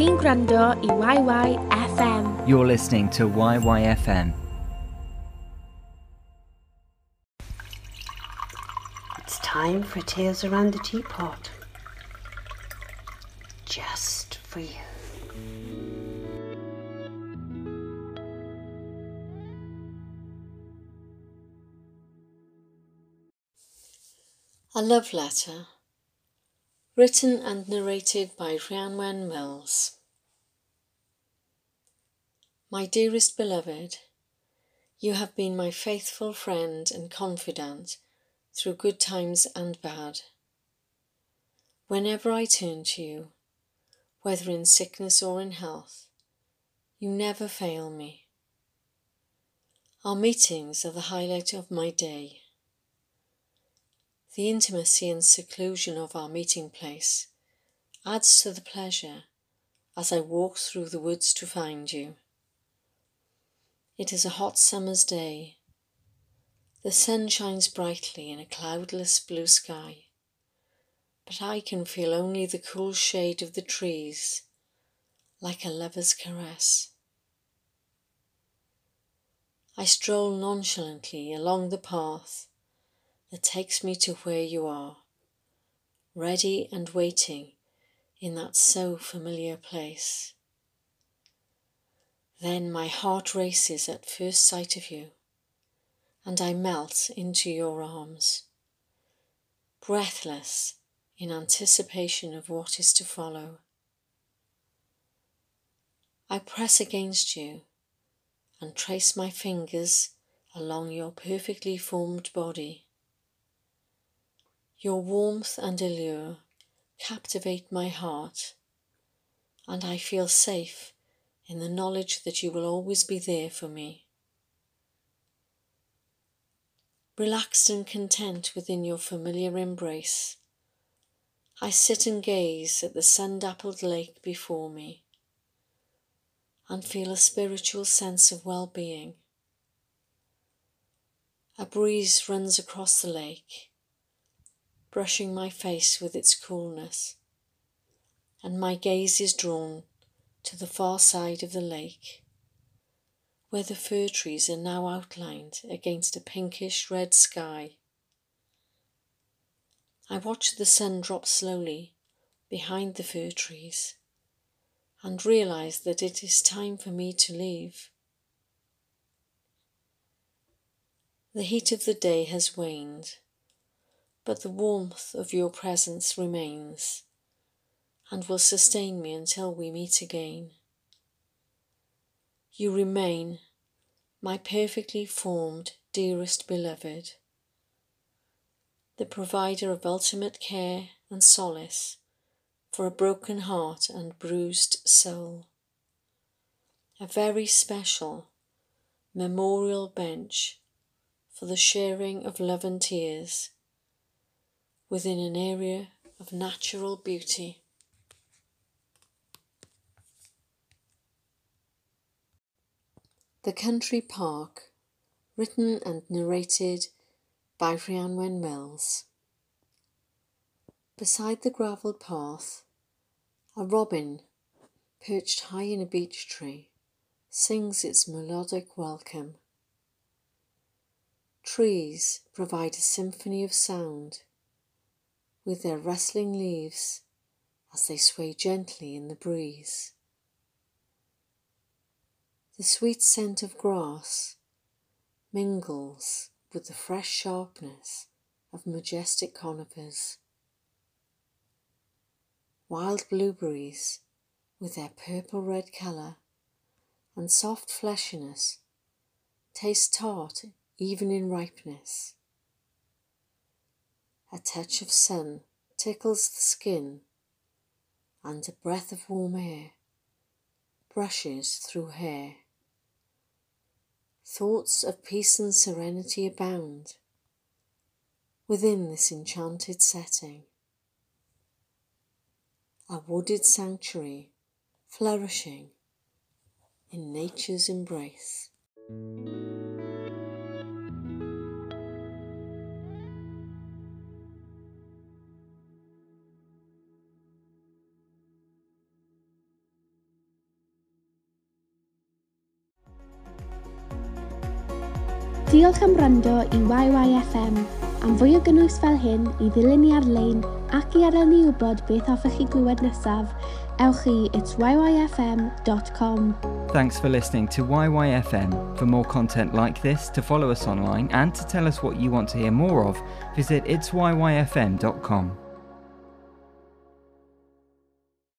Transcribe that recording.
chi'n gwrando i YYFM. You're listening to YYFM. It's time for Tales Around the Teapot. Just for you. A Love Letter Written and narrated by Rhianwen Mills. My dearest beloved, you have been my faithful friend and confidant through good times and bad. Whenever I turn to you, whether in sickness or in health, you never fail me. Our meetings are the highlight of my day. The intimacy and seclusion of our meeting place adds to the pleasure as I walk through the woods to find you. It is a hot summer's day. The sun shines brightly in a cloudless blue sky, but I can feel only the cool shade of the trees, like a lover's caress. I stroll nonchalantly along the path that takes me to where you are, ready and waiting in that so familiar place. Then my heart races at first sight of you, and I melt into your arms, breathless in anticipation of what is to follow. I press against you and trace my fingers along your perfectly formed body your warmth and allure captivate my heart, and I feel safe in the knowledge that you will always be there for me. Relaxed and content within your familiar embrace, I sit and gaze at the sun dappled lake before me and feel a spiritual sense of well being. A breeze runs across the lake brushing my face with its coolness, and my gaze is drawn to the far side of the lake, where the fir trees are now outlined against a pinkish red sky. I watch the sun drop slowly behind the fir trees and realize that it is time for me to leave. The heat of the day has waned but the warmth of your presence remains and will sustain me until we meet again. You remain my perfectly formed dearest beloved, the provider of ultimate care and solace for a broken heart and bruised soul. A very special memorial bench for the sharing of love and tears within an area of natural beauty. The Country Park, written and narrated by Rhianwen Mills. Beside the gravelled path, a robin, perched high in a beech tree, sings its melodic welcome. Trees provide a symphony of sound with their rustling leaves as they sway gently in the breeze. The sweet scent of grass mingles with the fresh sharpness of majestic conifers. Wild blueberries, with their purple red colour and soft fleshiness, taste tart even in ripeness. A touch of sun tickles the skin, and a breath of warm air brushes through hair. Thoughts of peace and serenity abound within this enchanted setting. A wooded sanctuary flourishing in nature's embrace. Diolch am i YYFM. Am fwy o gynnwys fel hyn i ddilyn ni ar-lein ac i adael ni wybod beth hoffech chi glywed nesaf, ewch i. Thanks for listening to YYFM. For more content like this, to follow us online, and to tell us what you want to hear more of, visit itsyfm.com.